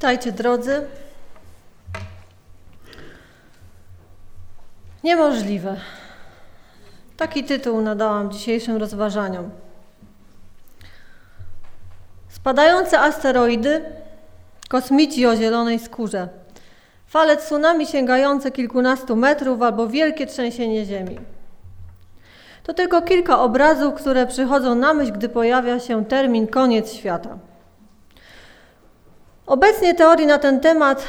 Witajcie drodzy. Niemożliwe. Taki tytuł nadałam dzisiejszym rozważaniom. Spadające asteroidy, kosmici o zielonej skórze, fale tsunami sięgające kilkunastu metrów albo wielkie trzęsienie ziemi. To tylko kilka obrazów, które przychodzą na myśl, gdy pojawia się termin koniec świata. Obecnie teorii na ten temat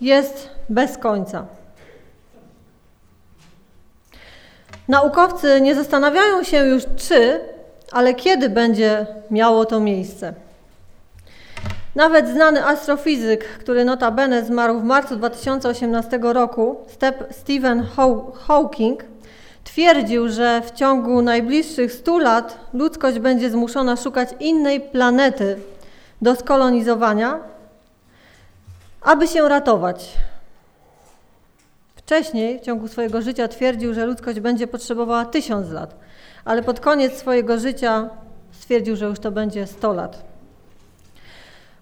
jest bez końca. Naukowcy nie zastanawiają się już czy, ale kiedy będzie miało to miejsce. Nawet znany astrofizyk, który notabene zmarł w marcu 2018 roku, Stephen Hawking, twierdził, że w ciągu najbliższych 100 lat ludzkość będzie zmuszona szukać innej planety do skolonizowania, aby się ratować. Wcześniej, w ciągu swojego życia, twierdził, że ludzkość będzie potrzebowała tysiąc lat, ale pod koniec swojego życia stwierdził, że już to będzie 100 lat.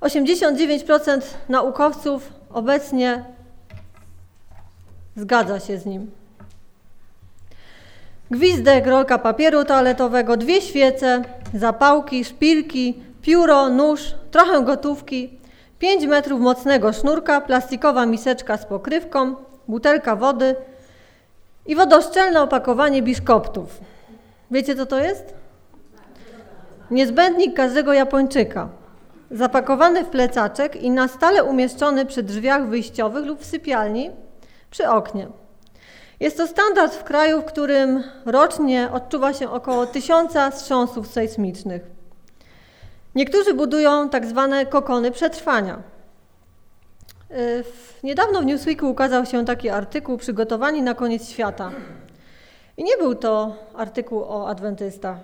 89% naukowców obecnie zgadza się z nim. Gwizdek, rolka papieru toaletowego, dwie świece, zapałki, szpilki, pióro, nóż, trochę gotówki, 5 metrów mocnego sznurka, plastikowa miseczka z pokrywką, butelka wody i wodoszczelne opakowanie biszkoptów. Wiecie, co to jest? Niezbędnik każdego Japończyka. Zapakowany w plecaczek i na stale umieszczony przy drzwiach wyjściowych lub w sypialni przy oknie. Jest to standard w kraju, w którym rocznie odczuwa się około tysiąca wstrząsów sejsmicznych. Niektórzy budują tak zwane kokony przetrwania. Y, niedawno w Newsweeku ukazał się taki artykuł Przygotowani na koniec świata. I nie był to artykuł o adwentystach.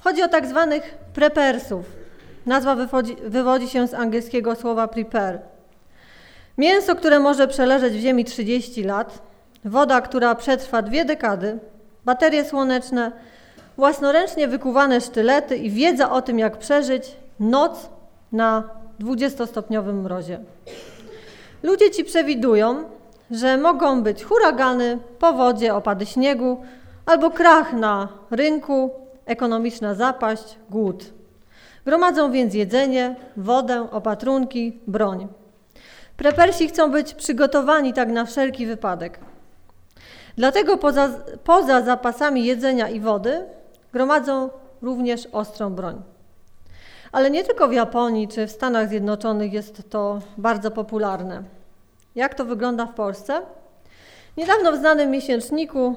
Chodzi o tak zwanych prepersów. Nazwa wywodzi, wywodzi się z angielskiego słowa prepare. Mięso, które może przeleżeć w ziemi 30 lat, woda, która przetrwa dwie dekady, baterie słoneczne, własnoręcznie wykuwane sztylety i wiedza o tym, jak przeżyć noc na 20-stopniowym mrozie. Ludzie ci przewidują, że mogą być huragany, powodzie, opady śniegu albo krach na rynku, ekonomiczna zapaść, głód. Gromadzą więc jedzenie, wodę, opatrunki, broń. Prepersi chcą być przygotowani tak na wszelki wypadek. Dlatego poza, poza zapasami jedzenia i wody gromadzą również ostrą broń. Ale nie tylko w Japonii czy w Stanach Zjednoczonych jest to bardzo popularne. Jak to wygląda w Polsce? Niedawno w znanym miesięczniku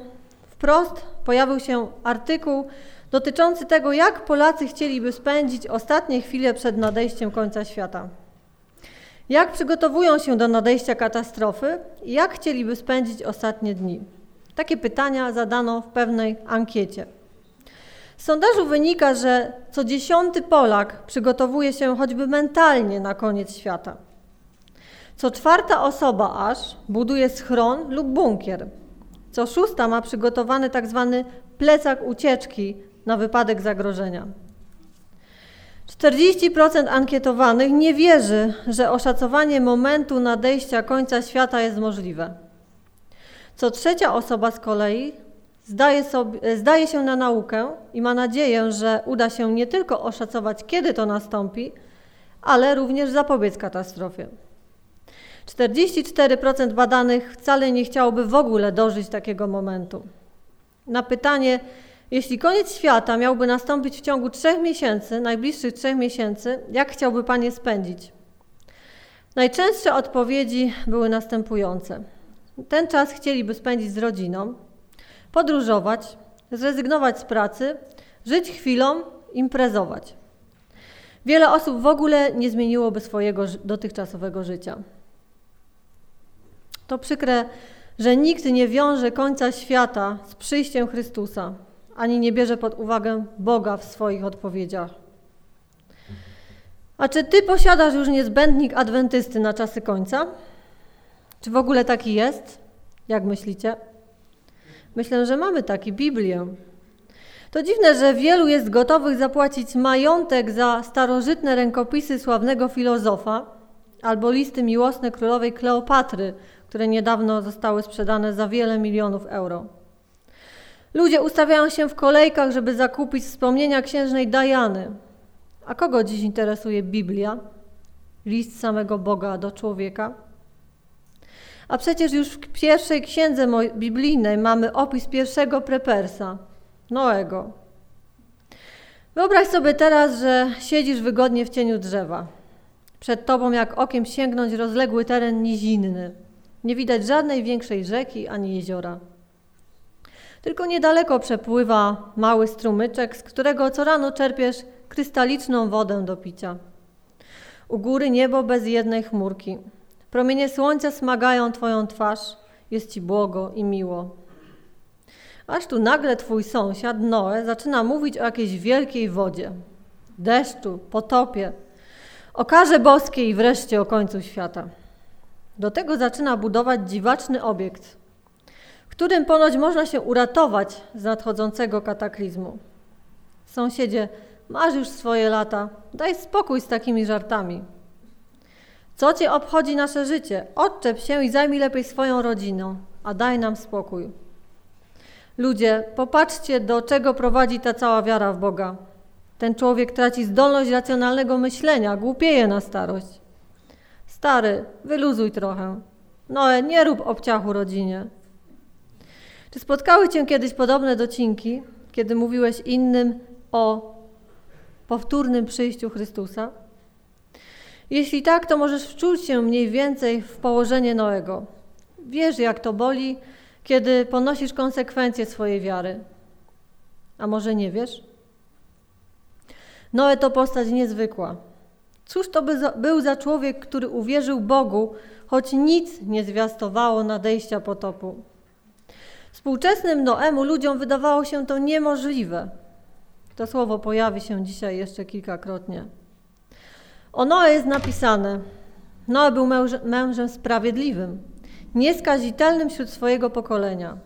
wprost pojawił się artykuł dotyczący tego, jak Polacy chcieliby spędzić ostatnie chwile przed nadejściem końca świata. Jak przygotowują się do nadejścia katastrofy i jak chcieliby spędzić ostatnie dni. Takie pytania zadano w pewnej ankiecie. Z sondażu wynika, że co dziesiąty Polak przygotowuje się choćby mentalnie na koniec świata. Co czwarta osoba aż buduje schron lub bunkier. Co szósta ma przygotowany tak zwany plecak ucieczki na wypadek zagrożenia. 40% ankietowanych nie wierzy, że oszacowanie momentu nadejścia końca świata jest możliwe. Co trzecia osoba z kolei zdaje, sobie, zdaje się na naukę i ma nadzieję, że uda się nie tylko oszacować, kiedy to nastąpi, ale również zapobiec katastrofie. 44% badanych wcale nie chciałoby w ogóle dożyć takiego momentu. Na pytanie, jeśli koniec świata miałby nastąpić w ciągu trzech miesięcy, najbliższych trzech miesięcy, jak chciałby Pan je spędzić? Najczęstsze odpowiedzi były następujące. Ten czas chcieliby spędzić z rodziną, podróżować, zrezygnować z pracy, żyć chwilą, imprezować. Wiele osób w ogóle nie zmieniłoby swojego dotychczasowego życia. To przykre, że nikt nie wiąże końca świata z przyjściem Chrystusa, ani nie bierze pod uwagę Boga w swoich odpowiedziach. A czy ty posiadasz już niezbędnik adwentysty na czasy końca? Czy w ogóle taki jest? Jak myślicie? Myślę, że mamy taki Biblię. To dziwne, że wielu jest gotowych zapłacić majątek za starożytne rękopisy sławnego filozofa, albo listy miłosne królowej Kleopatry, które niedawno zostały sprzedane za wiele milionów euro. Ludzie ustawiają się w kolejkach, żeby zakupić wspomnienia księżnej Dajany. A kogo dziś interesuje Biblia? List samego Boga do człowieka? A przecież już w pierwszej księdze biblijnej mamy opis pierwszego prepersa, Noego. Wyobraź sobie teraz, że siedzisz wygodnie w cieniu drzewa. Przed tobą jak okiem sięgnąć rozległy teren nizinny. Nie widać żadnej większej rzeki ani jeziora. Tylko niedaleko przepływa mały strumyczek, z którego co rano czerpiesz krystaliczną wodę do picia. U góry niebo bez jednej chmurki. Promienie słońca smagają twoją twarz, jest ci błogo i miło. Aż tu nagle twój sąsiad Noe zaczyna mówić o jakiejś wielkiej wodzie, deszczu, potopie, o karze boskiej i wreszcie o końcu świata. Do tego zaczyna budować dziwaczny obiekt, którym ponoć można się uratować z nadchodzącego kataklizmu. Sąsiedzie, masz już swoje lata, daj spokój z takimi żartami. Co cię obchodzi nasze życie? Odczep się i zajmij lepiej swoją rodziną, a daj nam spokój. Ludzie, popatrzcie, do czego prowadzi ta cała wiara w Boga. Ten człowiek traci zdolność racjonalnego myślenia, głupieje na starość. Stary, wyluzuj trochę. Noe, nie rób obciachu rodzinie. Czy spotkały cię kiedyś podobne docinki, kiedy mówiłeś innym o powtórnym przyjściu Chrystusa? Jeśli tak, to możesz wczuć się mniej więcej w położenie Noego. Wiesz, jak to boli, kiedy ponosisz konsekwencje swojej wiary. A może nie wiesz? Noe to postać niezwykła. Cóż to by za, był za człowiek, który uwierzył Bogu, choć nic nie zwiastowało nadejścia potopu. Współczesnym Noemu ludziom wydawało się to niemożliwe. To słowo pojawi się dzisiaj jeszcze kilkakrotnie. O Noe jest napisane: Noe był mężem sprawiedliwym, nieskazitelnym wśród swojego pokolenia.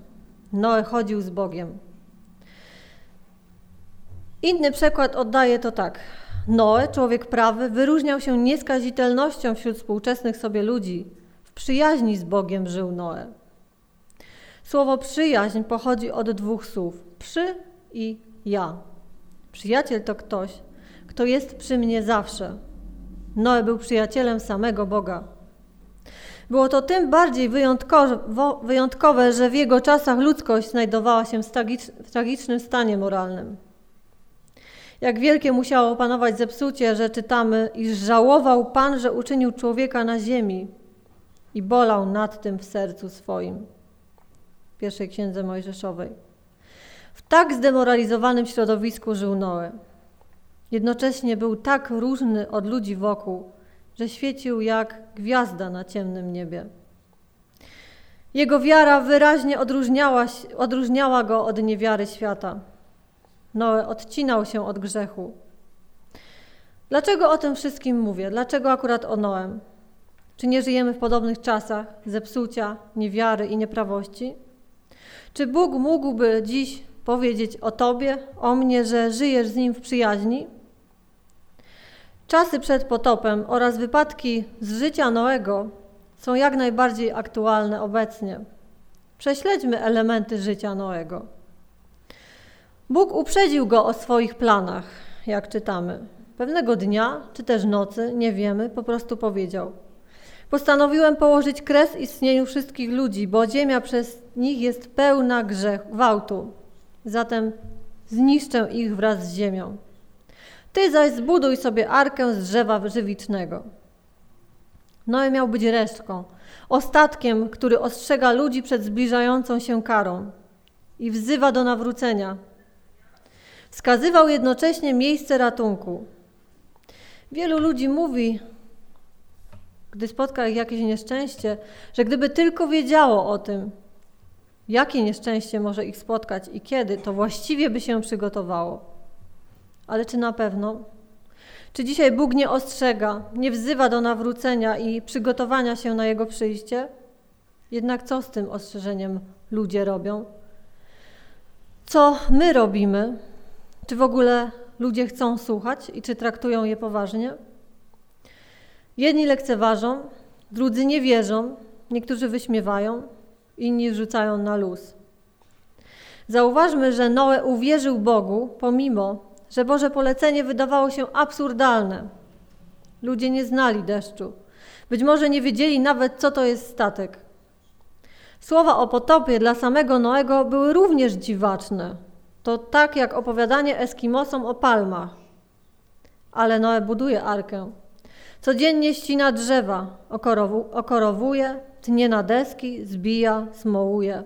Noe chodził z Bogiem. Inny przekład oddaje to tak. Noe, człowiek prawy, wyróżniał się nieskazitelnością wśród współczesnych sobie ludzi. W przyjaźni z Bogiem żył Noe. Słowo przyjaźń pochodzi od dwóch słów: przy i ja. Przyjaciel to ktoś, kto jest przy mnie zawsze. Noe był przyjacielem samego Boga. Było to tym bardziej wyjątkowe, że w jego czasach ludzkość znajdowała się w tragicznym stanie moralnym. Jak wielkie musiało panować zepsucie, że czytamy, iż żałował Pan, że uczynił człowieka na ziemi i bolał nad tym w sercu swoim. W pierwszej księdze Mojżeszowej. W tak zdemoralizowanym środowisku żył Noe. Jednocześnie był tak różny od ludzi wokół, że świecił jak gwiazda na ciemnym niebie. Jego wiara wyraźnie odróżniała, odróżniała go od niewiary świata. Noe odcinał się od grzechu. Dlaczego o tym wszystkim mówię? Dlaczego akurat o Noem? Czy nie żyjemy w podobnych czasach zepsucia, niewiary i nieprawości? Czy Bóg mógłby dziś powiedzieć o Tobie, o mnie, że żyjesz z Nim w przyjaźni? Czasy przed potopem oraz wypadki z życia Noego są jak najbardziej aktualne obecnie. Prześledźmy elementy życia Noego. Bóg uprzedził go o swoich planach, jak czytamy. Pewnego dnia, czy też nocy, nie wiemy, po prostu powiedział: Postanowiłem położyć kres istnieniu wszystkich ludzi, bo ziemia przez nich jest pełna grzech, gwałtu. Zatem zniszczę ich wraz z ziemią. Ty zaś zbuduj sobie arkę z drzewa żywicznego. Noe miał być resztką, ostatkiem, który ostrzega ludzi przed zbliżającą się karą i wzywa do nawrócenia. Wskazywał jednocześnie miejsce ratunku. Wielu ludzi mówi, gdy spotka ich jakieś nieszczęście, że gdyby tylko wiedziało o tym, jakie nieszczęście może ich spotkać i kiedy, to właściwie by się przygotowało. Ale czy na pewno? Czy dzisiaj Bóg nie ostrzega, nie wzywa do nawrócenia i przygotowania się na Jego przyjście? Jednak co z tym ostrzeżeniem ludzie robią? Co my robimy? Czy w ogóle ludzie chcą słuchać i czy traktują je poważnie? Jedni lekceważą, drudzy nie wierzą, niektórzy wyśmiewają, inni rzucają na luz. Zauważmy, że Noe uwierzył Bogu, pomimo, że Boże polecenie wydawało się absurdalne. Ludzie nie znali deszczu. Być może nie wiedzieli nawet, co to jest statek. Słowa o potopie dla samego Noego były również dziwaczne. To tak jak opowiadanie Eskimosom o palmach. Ale Noe buduje arkę. Codziennie ścina drzewa, okorowu, okorowuje, tnie na deski, zbija, smołuje.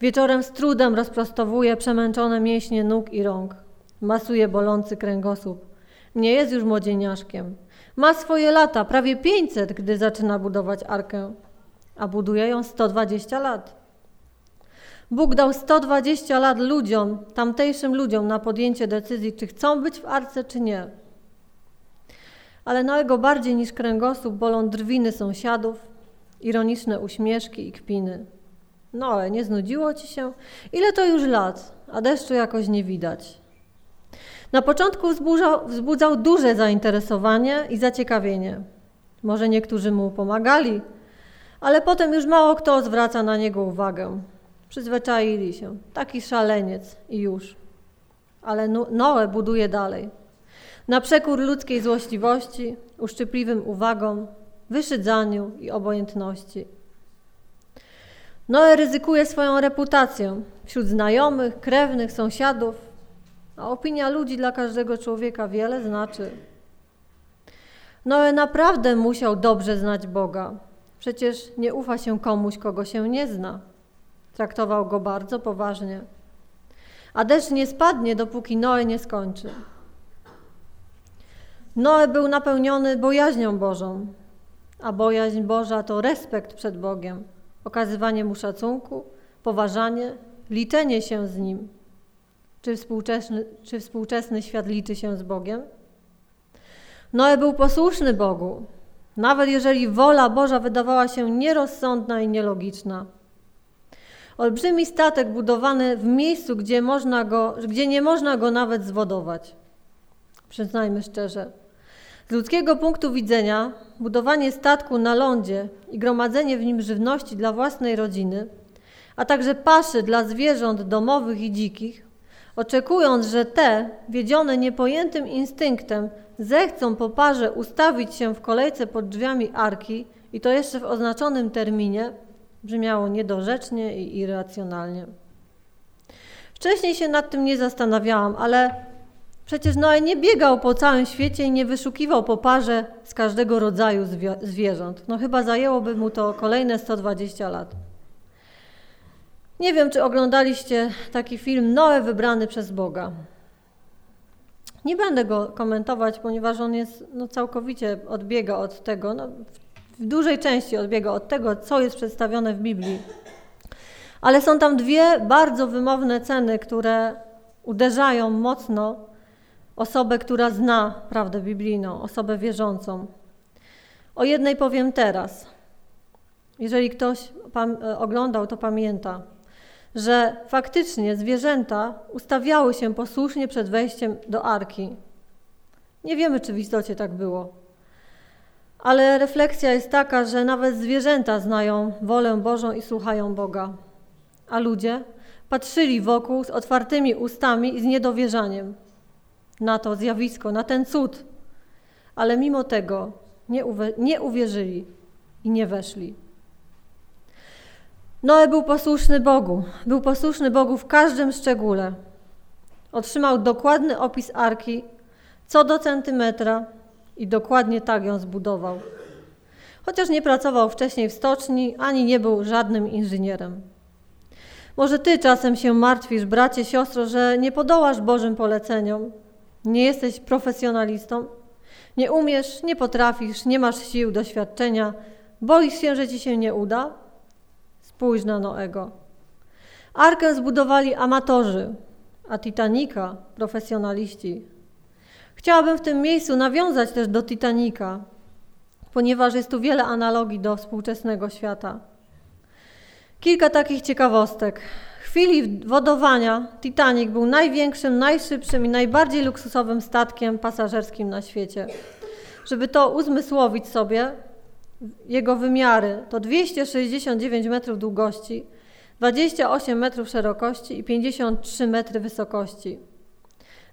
Wieczorem z trudem rozprostowuje przemęczone mięśnie nóg i rąk. Masuje bolący kręgosłup. Nie jest już młodzieniaszkiem. Ma swoje lata, prawie 500, gdy zaczyna budować arkę, a buduje ją 120 lat. Bóg dał 120 lat ludziom, tamtejszym ludziom na podjęcie decyzji, czy chcą być w arce, czy nie. Ale Noego bardziej niż kręgosłup bolą drwiny sąsiadów, ironiczne uśmieszki i kpiny. Noe, nie znudziło ci się? Ile to już lat, a deszczu jakoś nie widać. Na początku wzbudzał, wzbudzał duże zainteresowanie i zaciekawienie. Może niektórzy mu pomagali, ale potem już mało kto zwraca na niego uwagę. Przyzwyczaili się. Taki szaleniec i już. Ale Noe buduje dalej. Na przekór ludzkiej złośliwości, uszczypliwym uwagom, wyszydzaniu i obojętności. Noe ryzykuje swoją reputację wśród znajomych, krewnych, sąsiadów, a opinia ludzi dla każdego człowieka wiele znaczy. Noe naprawdę musiał dobrze znać Boga. Przecież nie ufa się komuś, kogo się nie zna. Traktował go bardzo poważnie. A deszcz nie spadnie, dopóki Noe nie skończy. Noe był napełniony bojaźnią Bożą, a bojaźń Boża to respekt przed Bogiem, okazywanie mu szacunku, poważanie, liczenie się z nim. Czy współczesny, czy współczesny świat liczy się z Bogiem? Noe był posłuszny Bogu, nawet jeżeli wola Boża wydawała się nierozsądna i nielogiczna. Olbrzymi statek budowany w miejscu, gdzie, można go, gdzie nie można go nawet zwodować. Przyznajmy szczerze. Z ludzkiego punktu widzenia, budowanie statku na lądzie i gromadzenie w nim żywności dla własnej rodziny, a także paszy dla zwierząt domowych i dzikich, oczekując, że te, wiedzione niepojętym instynktem, zechcą po parze ustawić się w kolejce pod drzwiami arki i to jeszcze w oznaczonym terminie, brzmiało niedorzecznie i irracjonalnie. Wcześniej się nad tym nie zastanawiałam, ale przecież Noe nie biegał po całym świecie i nie wyszukiwał po parze z każdego rodzaju zwierząt. No chyba zajęłoby mu to kolejne 120 lat. Nie wiem, czy oglądaliście taki film Noe wybrany przez Boga. Nie będę go komentować, ponieważ on jest no, całkowicie odbiega od tego, no, w dużej części odbiega od tego, co jest przedstawione w Biblii. Ale są tam dwie bardzo wymowne ceny, które uderzają mocno osobę, która zna prawdę biblijną, osobę wierzącą. O jednej powiem teraz. Jeżeli ktoś oglądał, to pamięta że faktycznie zwierzęta ustawiały się posłusznie przed wejściem do arki. Nie wiemy, czy w istocie tak było. Ale refleksja jest taka, że nawet zwierzęta znają wolę Bożą i słuchają Boga. A ludzie patrzyli wokół z otwartymi ustami i z niedowierzaniem na to zjawisko, na ten cud. Ale mimo tego nie, uwierzyli i nie weszli. Noe był posłuszny Bogu. Był posłuszny Bogu w każdym szczególe. Otrzymał dokładny opis arki, co do centymetra i dokładnie tak ją zbudował. Chociaż nie pracował wcześniej w stoczni, ani nie był żadnym inżynierem. Może ty czasem się martwisz, bracie, siostro, że nie podołasz Bożym poleceniom. Nie jesteś profesjonalistą. Nie umiesz, nie potrafisz, nie masz sił, doświadczenia. Boisz się, że ci się nie uda? Spójrz na Noego. Arkę zbudowali amatorzy, a Titanika profesjonaliści. Chciałabym w tym miejscu nawiązać też do Titanika, ponieważ jest tu wiele analogii do współczesnego świata. Kilka takich ciekawostek. W chwili wodowania Titanic był największym, najszybszym i najbardziej luksusowym statkiem pasażerskim na świecie. Żeby to uzmysłowić sobie, jego wymiary to 269 metrów długości, 28 metrów szerokości i 53 metry wysokości.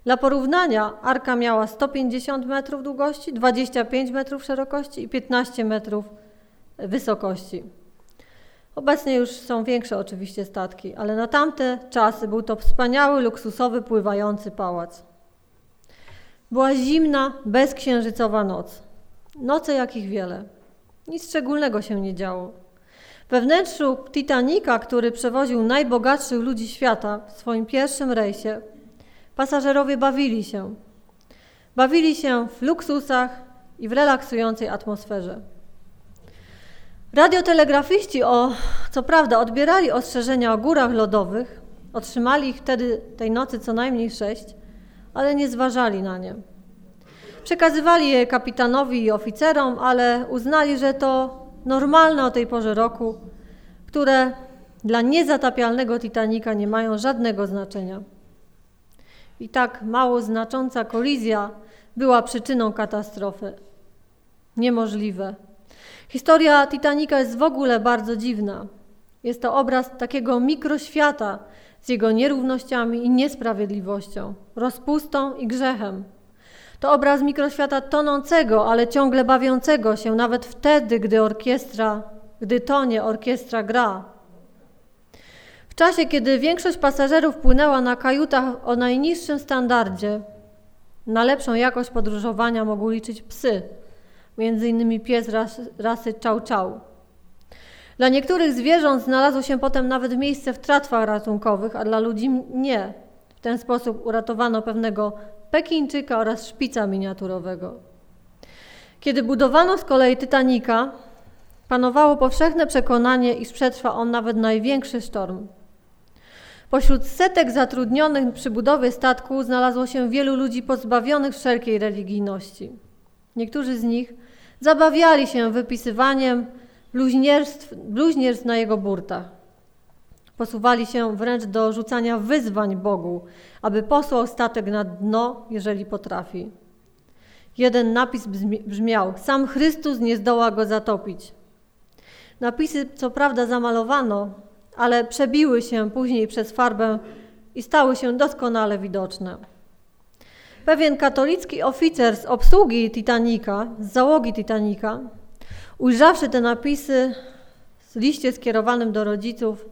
Dla porównania arka miała 150 metrów długości, 25 metrów szerokości i 15 metrów wysokości. Obecnie już są większe oczywiście statki, ale na tamte czasy był to wspaniały, luksusowy, pływający pałac. Była zimna, bezksiężycowa noc. Noce jakich wiele. Nic szczególnego się nie działo. We wnętrzu Titanica, który przewoził najbogatszych ludzi świata w swoim pierwszym rejsie, pasażerowie bawili się. Bawili się w luksusach i w relaksującej atmosferze. Radiotelegrafiści, o, co prawda, odbierali ostrzeżenia o górach lodowych, otrzymali ich wtedy tej nocy co najmniej sześć, ale nie zważali na nie. Przekazywali je kapitanowi i oficerom, ale uznali, że to normalne o tej porze roku, które dla niezatapialnego Titanika nie mają żadnego znaczenia. I tak mało znacząca kolizja była przyczyną katastrofy. Niemożliwe. Historia Titanika jest w ogóle bardzo dziwna. Jest to obraz takiego mikroświata z jego nierównościami i niesprawiedliwością, rozpustą i grzechem. To obraz mikroświata tonącego, ale ciągle bawiącego się, nawet wtedy, gdy orkiestra, gdy tonie orkiestra gra. W czasie, kiedy większość pasażerów płynęła na kajutach o najniższym standardzie, na lepszą jakość podróżowania mogły liczyć psy, między innymi pies ras, rasy Chow Chow. Dla niektórych zwierząt znalazło się potem nawet miejsce w tratwach ratunkowych, a dla ludzi nie. W ten sposób uratowano pewnego Pekińczyka oraz szpica miniaturowego. Kiedy budowano z kolei Titanika, panowało powszechne przekonanie, iż przetrwa on nawet największy sztorm. Pośród setek zatrudnionych przy budowie statku znalazło się wielu ludzi pozbawionych wszelkiej religijności. Niektórzy z nich zabawiali się wypisywaniem bluźnierstw, bluźnierstw na jego burtach. Posuwali się wręcz do rzucania wyzwań Bogu, aby posłał statek na dno, jeżeli potrafi. Jeden napis brzmiał: Sam Chrystus nie zdoła go zatopić. Napisy, co prawda, zamalowano, ale przebiły się później przez farbę i stały się doskonale widoczne. Pewien katolicki oficer z obsługi Titanika, z załogi Titanika, ujrzawszy te napisy w liście skierowanym do rodziców,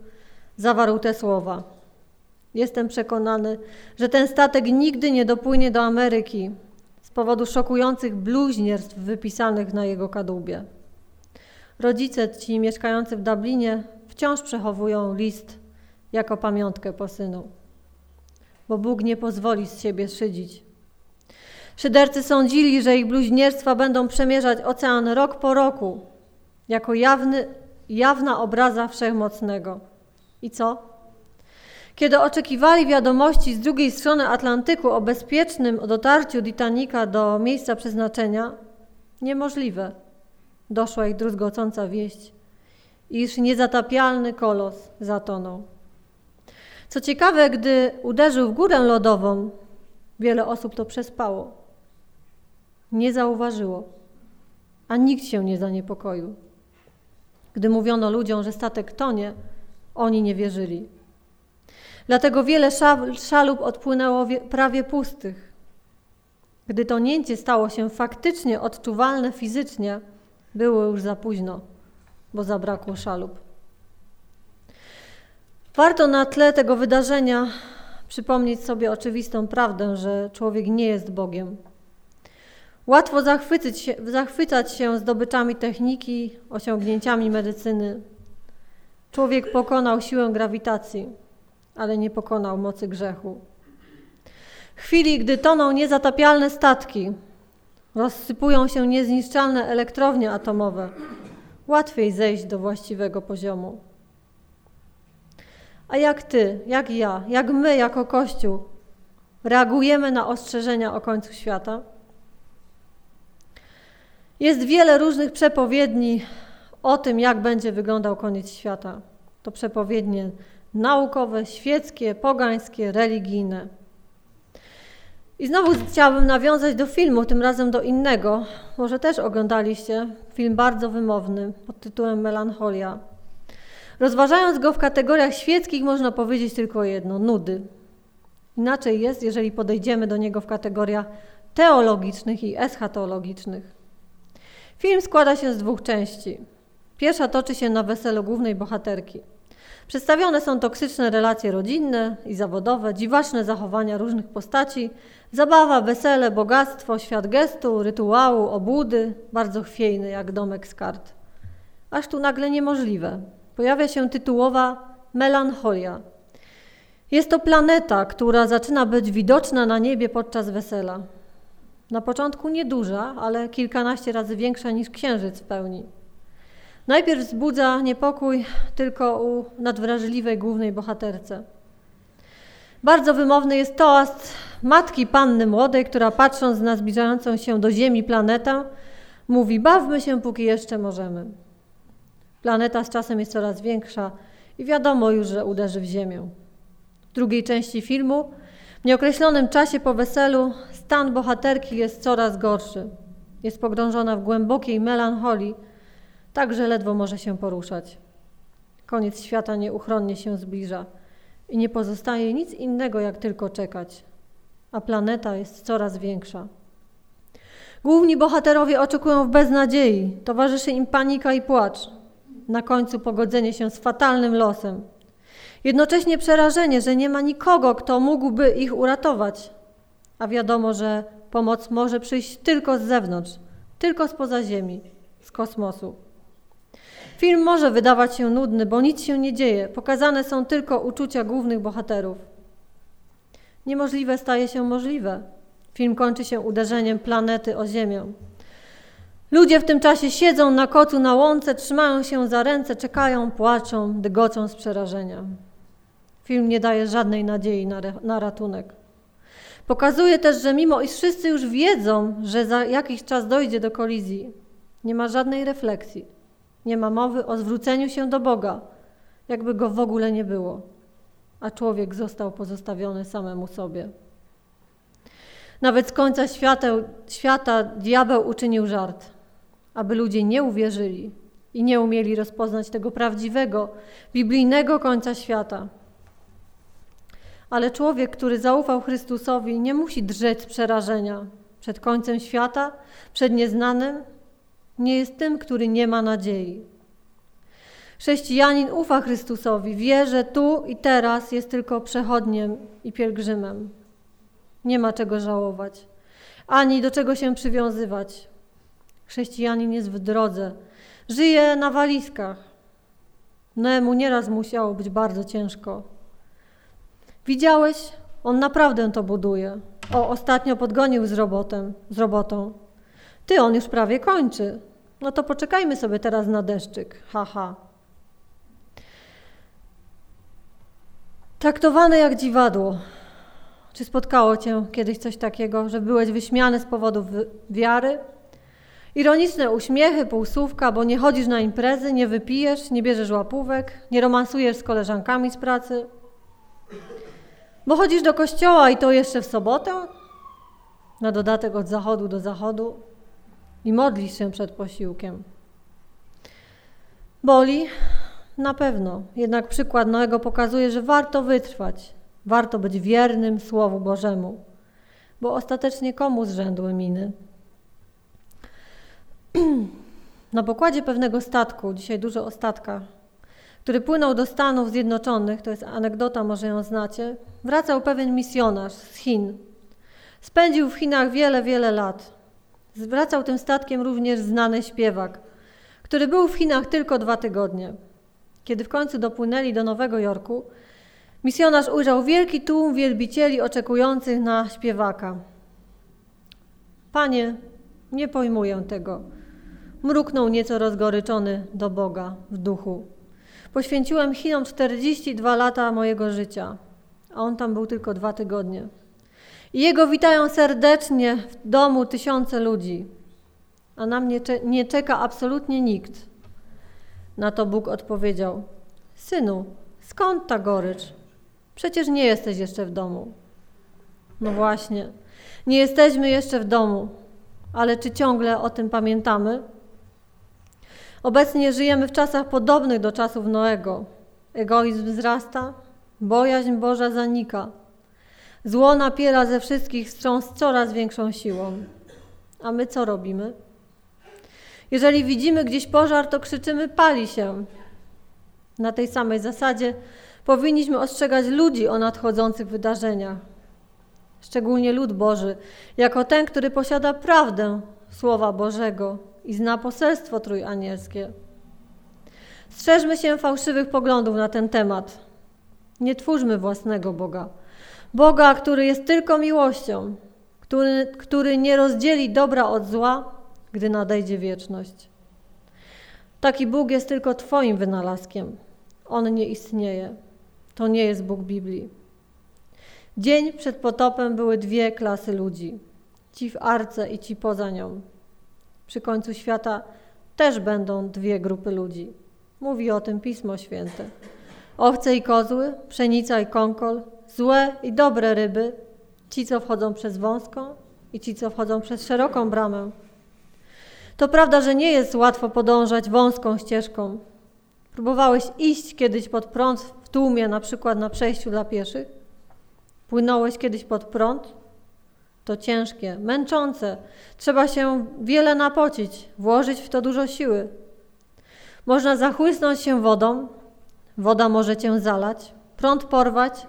zawarł te słowa. Jestem przekonany, że ten statek nigdy nie dopłynie do Ameryki z powodu szokujących bluźnierstw wypisanych na jego kadłubie. Rodzice ci mieszkający w Dublinie wciąż przechowują list jako pamiątkę po synu, bo Bóg nie pozwoli z siebie szydzić. Szydercy sądzili, że ich bluźnierstwa będą przemierzać ocean rok po roku, jako jawny, jawna obraza Wszechmocnego. I co? Kiedy oczekiwali wiadomości z drugiej strony Atlantyku o bezpiecznym dotarciu Titanika do miejsca przeznaczenia, niemożliwe. Doszła ich druzgocąca wieść, iż niezatapialny kolos zatonął. Co ciekawe, gdy uderzył w górę lodową, wiele osób to przespało. Nie zauważyło, a nikt się nie zaniepokoił. Gdy mówiono ludziom, że statek tonie, oni nie wierzyli. Dlatego wiele szalub odpłynęło prawie pustych. Gdy tonięcie stało się faktycznie odczuwalne fizycznie, było już za późno, bo zabrakło szalub. Warto na tle tego wydarzenia przypomnieć sobie oczywistą prawdę, że człowiek nie jest Bogiem. Łatwo zachwycać się, zachwycać się zdobyczami techniki, osiągnięciami medycyny, Człowiek pokonał siłę grawitacji, ale nie pokonał mocy grzechu. W chwili, gdy toną niezatapialne statki, rozsypują się niezniszczalne elektrownie atomowe, łatwiej zejść do właściwego poziomu. A jak ty, jak ja, jak my jako Kościół reagujemy na ostrzeżenia o końcu świata? Jest wiele różnych przepowiedni o tym, jak będzie wyglądał koniec świata. To przepowiednie naukowe, świeckie, pogańskie, religijne. I znowu chciałabym nawiązać do filmu, tym razem do innego. Może też oglądaliście film bardzo wymowny pod tytułem Melancholia. Rozważając go w kategoriach świeckich, można powiedzieć tylko jedno: nudy. Inaczej jest, jeżeli podejdziemy do niego w kategoriach teologicznych i eschatologicznych. Film składa się z dwóch części. Pierwsza toczy się na weselu głównej bohaterki. Przedstawione są toksyczne relacje rodzinne i zawodowe, dziwaczne zachowania różnych postaci, zabawa, wesele, bogactwo, świat gestu, rytuału, obłudy, bardzo chwiejny jak domek z kart. Aż tu nagle niemożliwe. Pojawia się tytułowa melancholia. Jest to planeta, która zaczyna być widoczna na niebie podczas wesela. Na początku nieduża, ale kilkanaście razy większa niż księżyc w pełni. Najpierw wzbudza niepokój tylko u nadwrażliwej głównej bohaterce. Bardzo wymowny jest toast matki panny młodej, która patrząc na zbliżającą się do Ziemi planetę, mówi: Bawmy się, póki jeszcze możemy. Planeta z czasem jest coraz większa i wiadomo już, że uderzy w Ziemię. W drugiej części filmu, w nieokreślonym czasie po weselu, stan bohaterki jest coraz gorszy. Jest pogrążona w głębokiej melancholii tak, że ledwo może się poruszać. Koniec świata nieuchronnie się zbliża i nie pozostaje nic innego, jak tylko czekać, a planeta jest coraz większa. Główni bohaterowie oczekują w beznadziei, towarzyszy im panika i płacz. Na końcu pogodzenie się z fatalnym losem. Jednocześnie przerażenie, że nie ma nikogo, kto mógłby ich uratować. A wiadomo, że pomoc może przyjść tylko z zewnątrz, tylko spoza Ziemi, z kosmosu. Film może wydawać się nudny, bo nic się nie dzieje. Pokazane są tylko uczucia głównych bohaterów. Niemożliwe staje się możliwe. Film kończy się uderzeniem planety o Ziemię. Ludzie w tym czasie siedzą na kocu na łące, trzymają się za ręce, czekają, płaczą, dygocą z przerażenia. Film nie daje żadnej nadziei na, na ratunek. Pokazuje też, że mimo iż wszyscy już wiedzą, że za jakiś czas dojdzie do kolizji, nie ma żadnej refleksji. Nie ma mowy o zwróceniu się do Boga, jakby go w ogóle nie było, a człowiek został pozostawiony samemu sobie. Nawet z końca świata, świata diabeł uczynił żart, aby ludzie nie uwierzyli i nie umieli rozpoznać tego prawdziwego, biblijnego końca świata. Ale człowiek, który zaufał Chrystusowi, nie musi drzeć przerażenia przed końcem świata, przed nieznanym, nie jest tym, który nie ma nadziei. Chrześcijanin ufa Chrystusowi, wie, że tu i teraz jest tylko przechodniem i pielgrzymem. Nie ma czego żałować, ani do czego się przywiązywać. Chrześcijanin jest w drodze, żyje na walizkach. Noemu nieraz musiało być bardzo ciężko. Widziałeś? On naprawdę to buduje. O, ostatnio podgonił z, robotem, z robotą. Ty, on już prawie kończy. No to poczekajmy sobie teraz na deszczyk. Haha. Ha. Traktowane jak dziwadło. Czy spotkało cię kiedyś coś takiego, że byłeś wyśmiany z powodu wiary? Ironiczne uśmiechy, półsłówka, bo nie chodzisz na imprezy, nie wypijesz, nie bierzesz łapówek, nie romansujesz z koleżankami z pracy. Bo chodzisz do kościoła i to jeszcze w sobotę? Na dodatek od zachodu do zachodu i modlisz się przed posiłkiem. Boli? Na pewno. Jednak przykład Noego pokazuje, że warto wytrwać, warto być wiernym Słowu Bożemu, bo ostatecznie komu zrzędły miny? Na pokładzie pewnego statku, dzisiaj dużo o statkach, który płynął do Stanów Zjednoczonych, to jest anegdota, może ją znacie, wracał pewien misjonarz z Chin. Spędził w Chinach wiele, wiele lat. Zwracał tym statkiem również znany śpiewak, który był w Chinach tylko dwa tygodnie. Kiedy w końcu dopłynęli do Nowego Jorku, misjonarz ujrzał wielki tłum wielbicieli oczekujących na śpiewaka. Panie, nie pojmuję tego. Mruknął nieco rozgoryczony do Boga w duchu. Poświęciłem Chinom 42 lata mojego życia, a on tam był tylko dwa tygodnie. I jego witają serdecznie w domu tysiące ludzi, a na mnie nie czeka absolutnie nikt. Na to Bóg odpowiedział: Synu, skąd ta gorycz? Przecież nie jesteś jeszcze w domu. No właśnie. Nie jesteśmy jeszcze w domu, ale czy ciągle o tym pamiętamy? Obecnie żyjemy w czasach podobnych do czasów Noego. Egoizm wzrasta, bojaźń Boża zanika. Zło napiera ze wszystkich z coraz większą siłą. A my co robimy? Jeżeli widzimy gdzieś pożar, to krzyczymy: pali się. Na tej samej zasadzie powinniśmy ostrzegać ludzi o nadchodzących wydarzeniach. Szczególnie lud Boży, jako ten, który posiada prawdę Słowa Bożego i zna poselstwo trójanielskie. Strzeżmy się fałszywych poglądów na ten temat. Nie twórzmy własnego Boga. Boga, który jest tylko miłością, który, który nie rozdzieli dobra od zła, gdy nadejdzie wieczność. Taki Bóg jest tylko Twoim wynalazkiem. On nie istnieje. To nie jest Bóg Biblii. Dzień przed potopem były dwie klasy ludzi: ci w arce i ci poza nią. Przy końcu świata też będą dwie grupy ludzi. Mówi o tym Pismo Święte. Owce i kozły, pszenica i konkol, złe i dobre ryby, ci, co wchodzą przez wąską i ci, co wchodzą przez szeroką bramę. To prawda, że nie jest łatwo podążać wąską ścieżką. Próbowałeś iść kiedyś pod prąd w tłumie, na przykład na przejściu dla pieszych? Płynąłeś kiedyś pod prąd? To ciężkie, męczące. Trzeba się wiele napocić, włożyć w to dużo siły. Można zachłysnąć się wodą, woda może cię zalać, prąd porwać,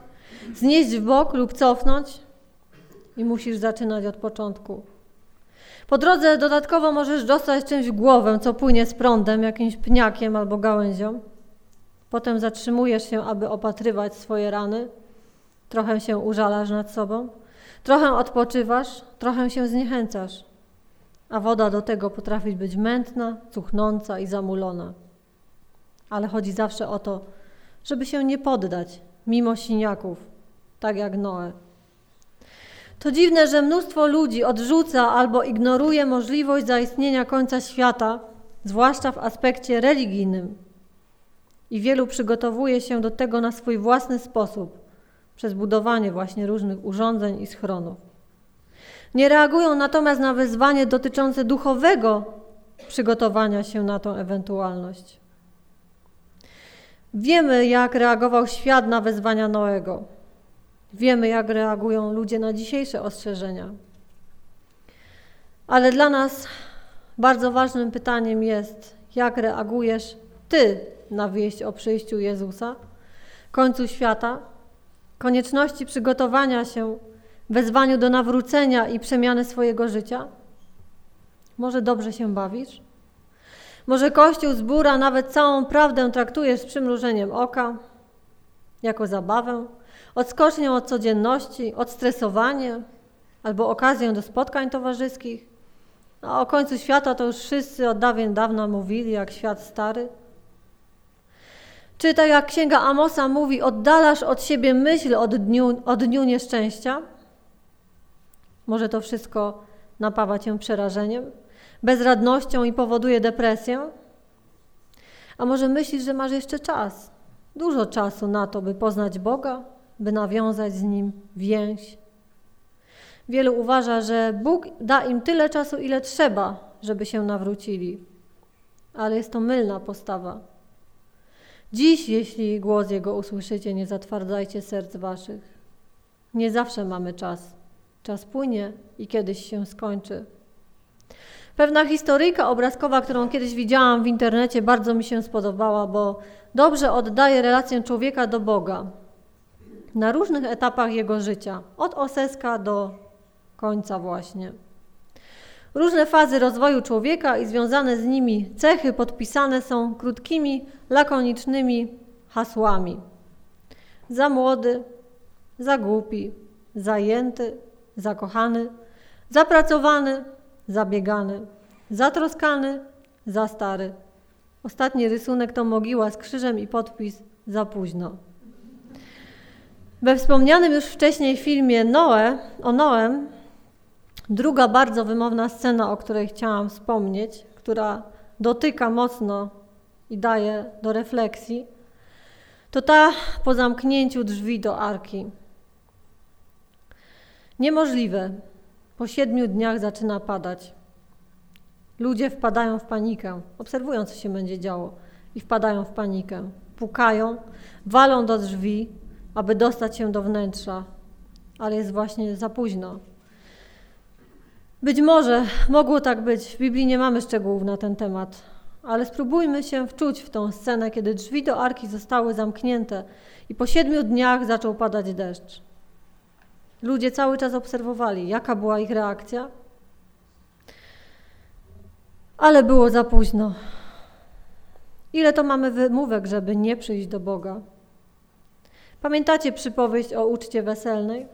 znieść w bok lub cofnąć i musisz zaczynać od początku. Po drodze dodatkowo możesz dostać czymś w głowę, co płynie z prądem, jakimś pniakiem albo gałęzią. Potem zatrzymujesz się, aby opatrywać swoje rany. Trochę się użalasz nad sobą, trochę odpoczywasz, trochę się zniechęcasz. A woda do tego potrafi być mętna, cuchnąca i zamulona. Ale chodzi zawsze o to, żeby się nie poddać, mimo siniaków, tak jak Noe. To dziwne, że mnóstwo ludzi odrzuca albo ignoruje możliwość zaistnienia końca świata, zwłaszcza w aspekcie religijnym. I wielu przygotowuje się do tego na swój własny sposób, przez budowanie właśnie różnych urządzeń i schronów. Nie reagują natomiast na wyzwanie dotyczące duchowego przygotowania się na tą ewentualność. Wiemy, jak reagował świat na wezwania Noego. Wiemy, jak reagują ludzie na dzisiejsze ostrzeżenia. Ale dla nas bardzo ważnym pytaniem jest, jak reagujesz Ty na wieść o przyjściu Jezusa, końcu świata, konieczności przygotowania się, wezwaniu do nawrócenia i przemiany swojego życia? Może dobrze się bawisz? Może Kościół zbóra nawet całą prawdę traktujesz z przymrużeniem oka, jako zabawę? odskocznią od codzienności, odstresowanie albo okazję do spotkań towarzyskich. A o końcu świata to już wszyscy od dawien dawna mówili, jak świat stary. Czy tak jak księga Amosa mówi, oddalasz od siebie myśl o dniu, o dniu nieszczęścia? Może to wszystko napawa cię przerażeniem, bezradnością i powoduje depresję? A może myślisz, że masz jeszcze czas, dużo czasu na to, by poznać Boga, by nawiązać z nim więź. Wielu uważa, że Bóg da im tyle czasu, ile trzeba, żeby się nawrócili. Ale jest to mylna postawa. Dziś, jeśli głos Jego usłyszycie, nie zatwardzajcie serc waszych. Nie zawsze mamy czas. Czas płynie i kiedyś się skończy. Pewna historyjka obrazkowa, którą kiedyś widziałam w internecie, bardzo mi się spodobała, bo dobrze oddaje relację człowieka do Boga na różnych etapach jego życia, od oseska do końca właśnie. Różne fazy rozwoju człowieka i związane z nimi cechy podpisane są krótkimi, lakonicznymi hasłami. Za młody, za głupi, zajęty, zakochany, zapracowany, zabiegany, zatroskany, za stary. Ostatni rysunek to mogiła z krzyżem i podpis za późno. We wspomnianym już wcześniej filmie Noe, o Noem, druga bardzo wymowna scena, o której chciałam wspomnieć, która dotyka mocno i daje do refleksji, to ta po zamknięciu drzwi do arki. Niemożliwe. Po siedmiu dniach zaczyna padać. Ludzie wpadają w panikę, obserwują, co się będzie działo, i wpadają w panikę. Pukają, walą do drzwi, aby dostać się do wnętrza, ale jest właśnie za późno. Być może mogło tak być, w Biblii nie mamy szczegółów na ten temat, ale spróbujmy się wczuć w tą scenę, kiedy drzwi do arki zostały zamknięte i po siedmiu dniach zaczął padać deszcz. Ludzie cały czas obserwowali, jaka była ich reakcja, ale było za późno. Ile to mamy wymówek, żeby nie przyjść do Boga? Pamiętacie przypowieść o uczcie weselnej?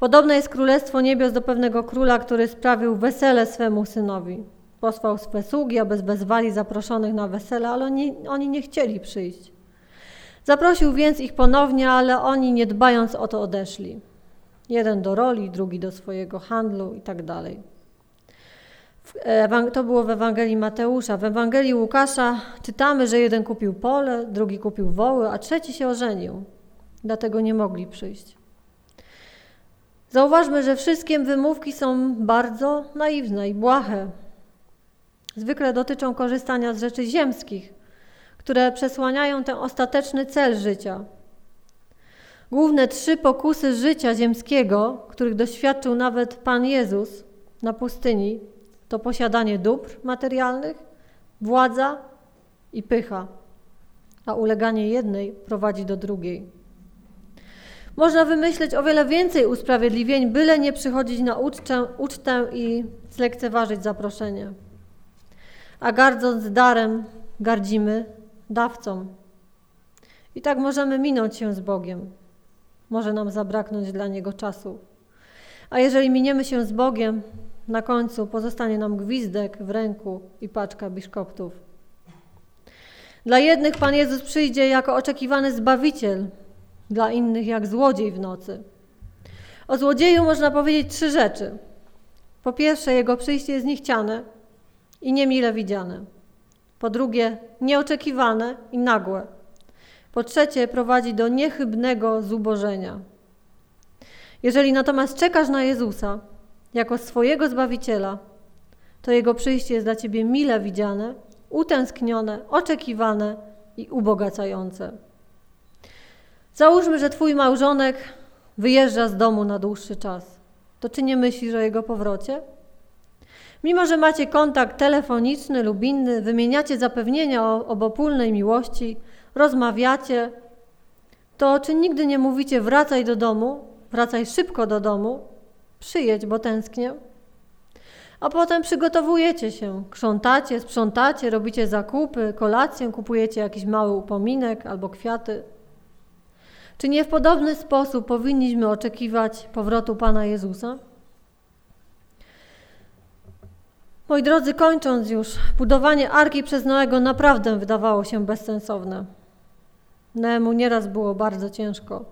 Podobne jest Królestwo Niebios do pewnego króla, który sprawił wesele swemu synowi. Posłał swe sługi, aby wezwali zaproszonych na wesele, ale oni, oni nie chcieli przyjść. Zaprosił więc ich ponownie, ale oni nie dbając o to odeszli. Jeden do roli, drugi do swojego handlu i tak dalej. To było w Ewangelii Mateusza. W Ewangelii Łukasza czytamy, że jeden kupił pole, drugi kupił woły, a trzeci się ożenił. Dlatego nie mogli przyjść. Zauważmy, że wszystkie wymówki są bardzo naiwne i błahe. Zwykle dotyczą korzystania z rzeczy ziemskich, które przesłaniają ten ostateczny cel życia. Główne trzy pokusy życia ziemskiego, których doświadczył nawet Pan Jezus na pustyni, to posiadanie dóbr materialnych, władza i pycha, a uleganie jednej prowadzi do drugiej. Można wymyśleć o wiele więcej usprawiedliwień, byle nie przychodzić na ucztę, ucztę i zlekceważyć zaproszenie. A gardząc darem, gardzimy dawcą. I tak możemy minąć się z Bogiem. Może nam zabraknąć dla Niego czasu. A jeżeli miniemy się z Bogiem, na końcu pozostanie nam gwizdek w ręku i paczka biszkoptów. Dla jednych Pan Jezus przyjdzie jako oczekiwany Zbawiciel, dla innych jak złodziej w nocy. O złodzieju można powiedzieć trzy rzeczy. Po pierwsze, jego przyjście jest niechciane i niemile widziane. Po drugie, nieoczekiwane i nagłe. Po trzecie, prowadzi do niechybnego zubożenia. Jeżeli natomiast czekasz na Jezusa jako swojego Zbawiciela, to Jego przyjście jest dla Ciebie mile widziane, utęsknione, oczekiwane i ubogacające. Załóżmy, że twój małżonek wyjeżdża z domu na dłuższy czas. To czy nie myślisz o jego powrocie? Mimo, że macie kontakt telefoniczny lub inny, wymieniacie zapewnienia o obopólnej miłości, rozmawiacie, to czy nigdy nie mówicie wracaj do domu, wracaj szybko do domu, przyjedź, bo tęsknię? A potem przygotowujecie się, krzątacie, sprzątacie, robicie zakupy, kolację, kupujecie jakiś mały upominek albo kwiaty. Czy nie w podobny sposób powinniśmy oczekiwać powrotu Pana Jezusa? Moi drodzy, kończąc już, budowanie arki przez Noego naprawdę wydawało się bezsensowne. Noemu nieraz było bardzo ciężko.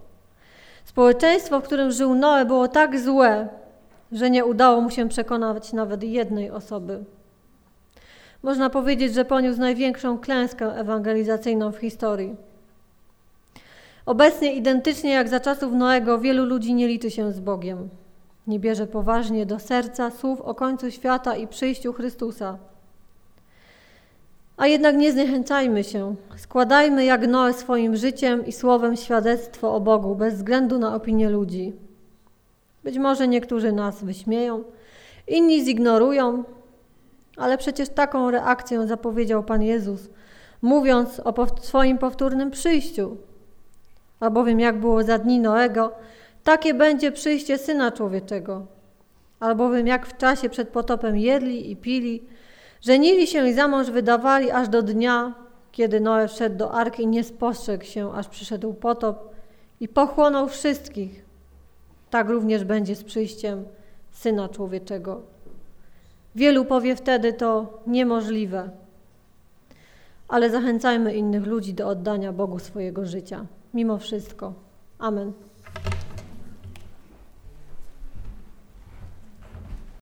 Społeczeństwo, w którym żył Noe, było tak złe, że nie udało mu się przekonać nawet jednej osoby. Można powiedzieć, że poniósł największą klęskę ewangelizacyjną w historii. Obecnie, identycznie jak za czasów Noego, wielu ludzi nie liczy się z Bogiem. Nie bierze poważnie do serca słów o końcu świata i przyjściu Chrystusa. A jednak nie zniechęcajmy się. Składajmy jak Noe swoim życiem i słowem świadectwo o Bogu, bez względu na opinię ludzi. Być może niektórzy nas wyśmieją, inni zignorują, ale przecież taką reakcję zapowiedział Pan Jezus, mówiąc o swoim powtórnym przyjściu. Albowiem jak było za dni Noego, takie będzie przyjście Syna Człowieczego. Albowiem jak w czasie przed potopem jedli i pili, żenili się i za mąż wydawali aż do dnia, kiedy Noe wszedł do arki i nie spostrzegł się, aż przyszedł potop i pochłonął wszystkich. Tak również będzie z przyjściem Syna Człowieczego. Wielu powie wtedy to niemożliwe, ale zachęcajmy innych ludzi do oddania Bogu swojego życia mimo wszystko. Amen.